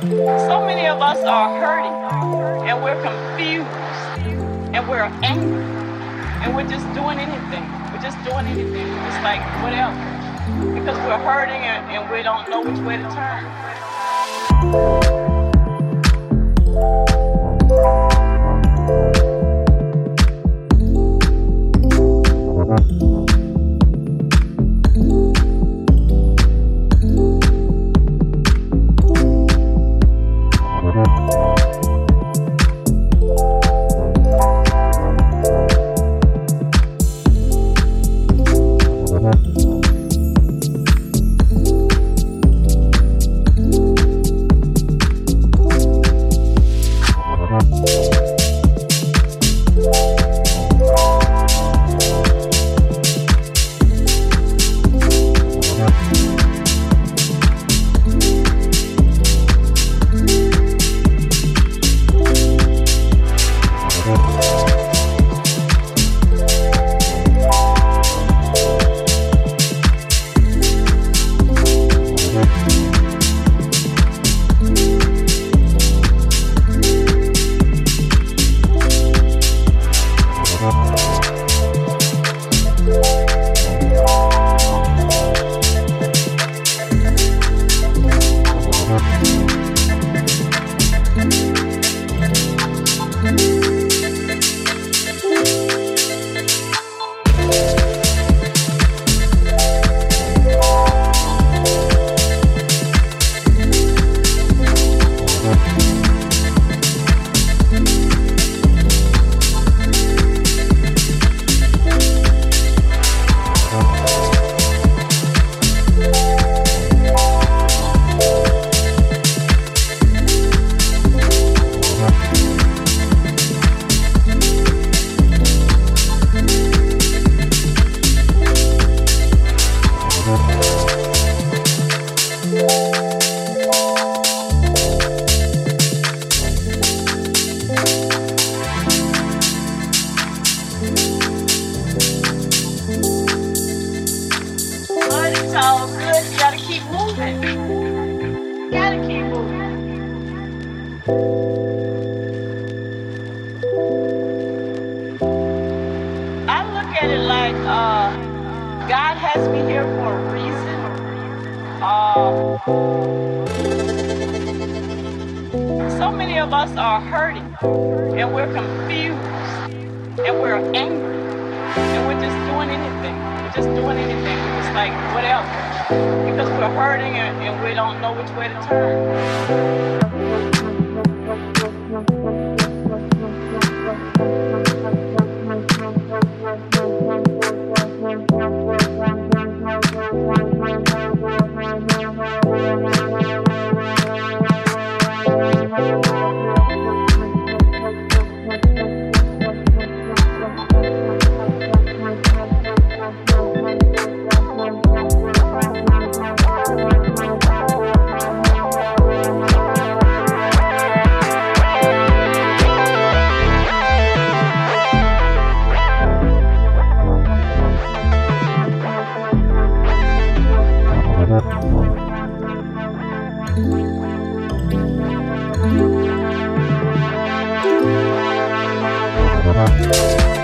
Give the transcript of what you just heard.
so many of us are hurting and we're confused and we're angry and we're just doing anything. We're just doing anything. It's like whatever. Because we're hurting and, and we don't know which way to turn. Thank you.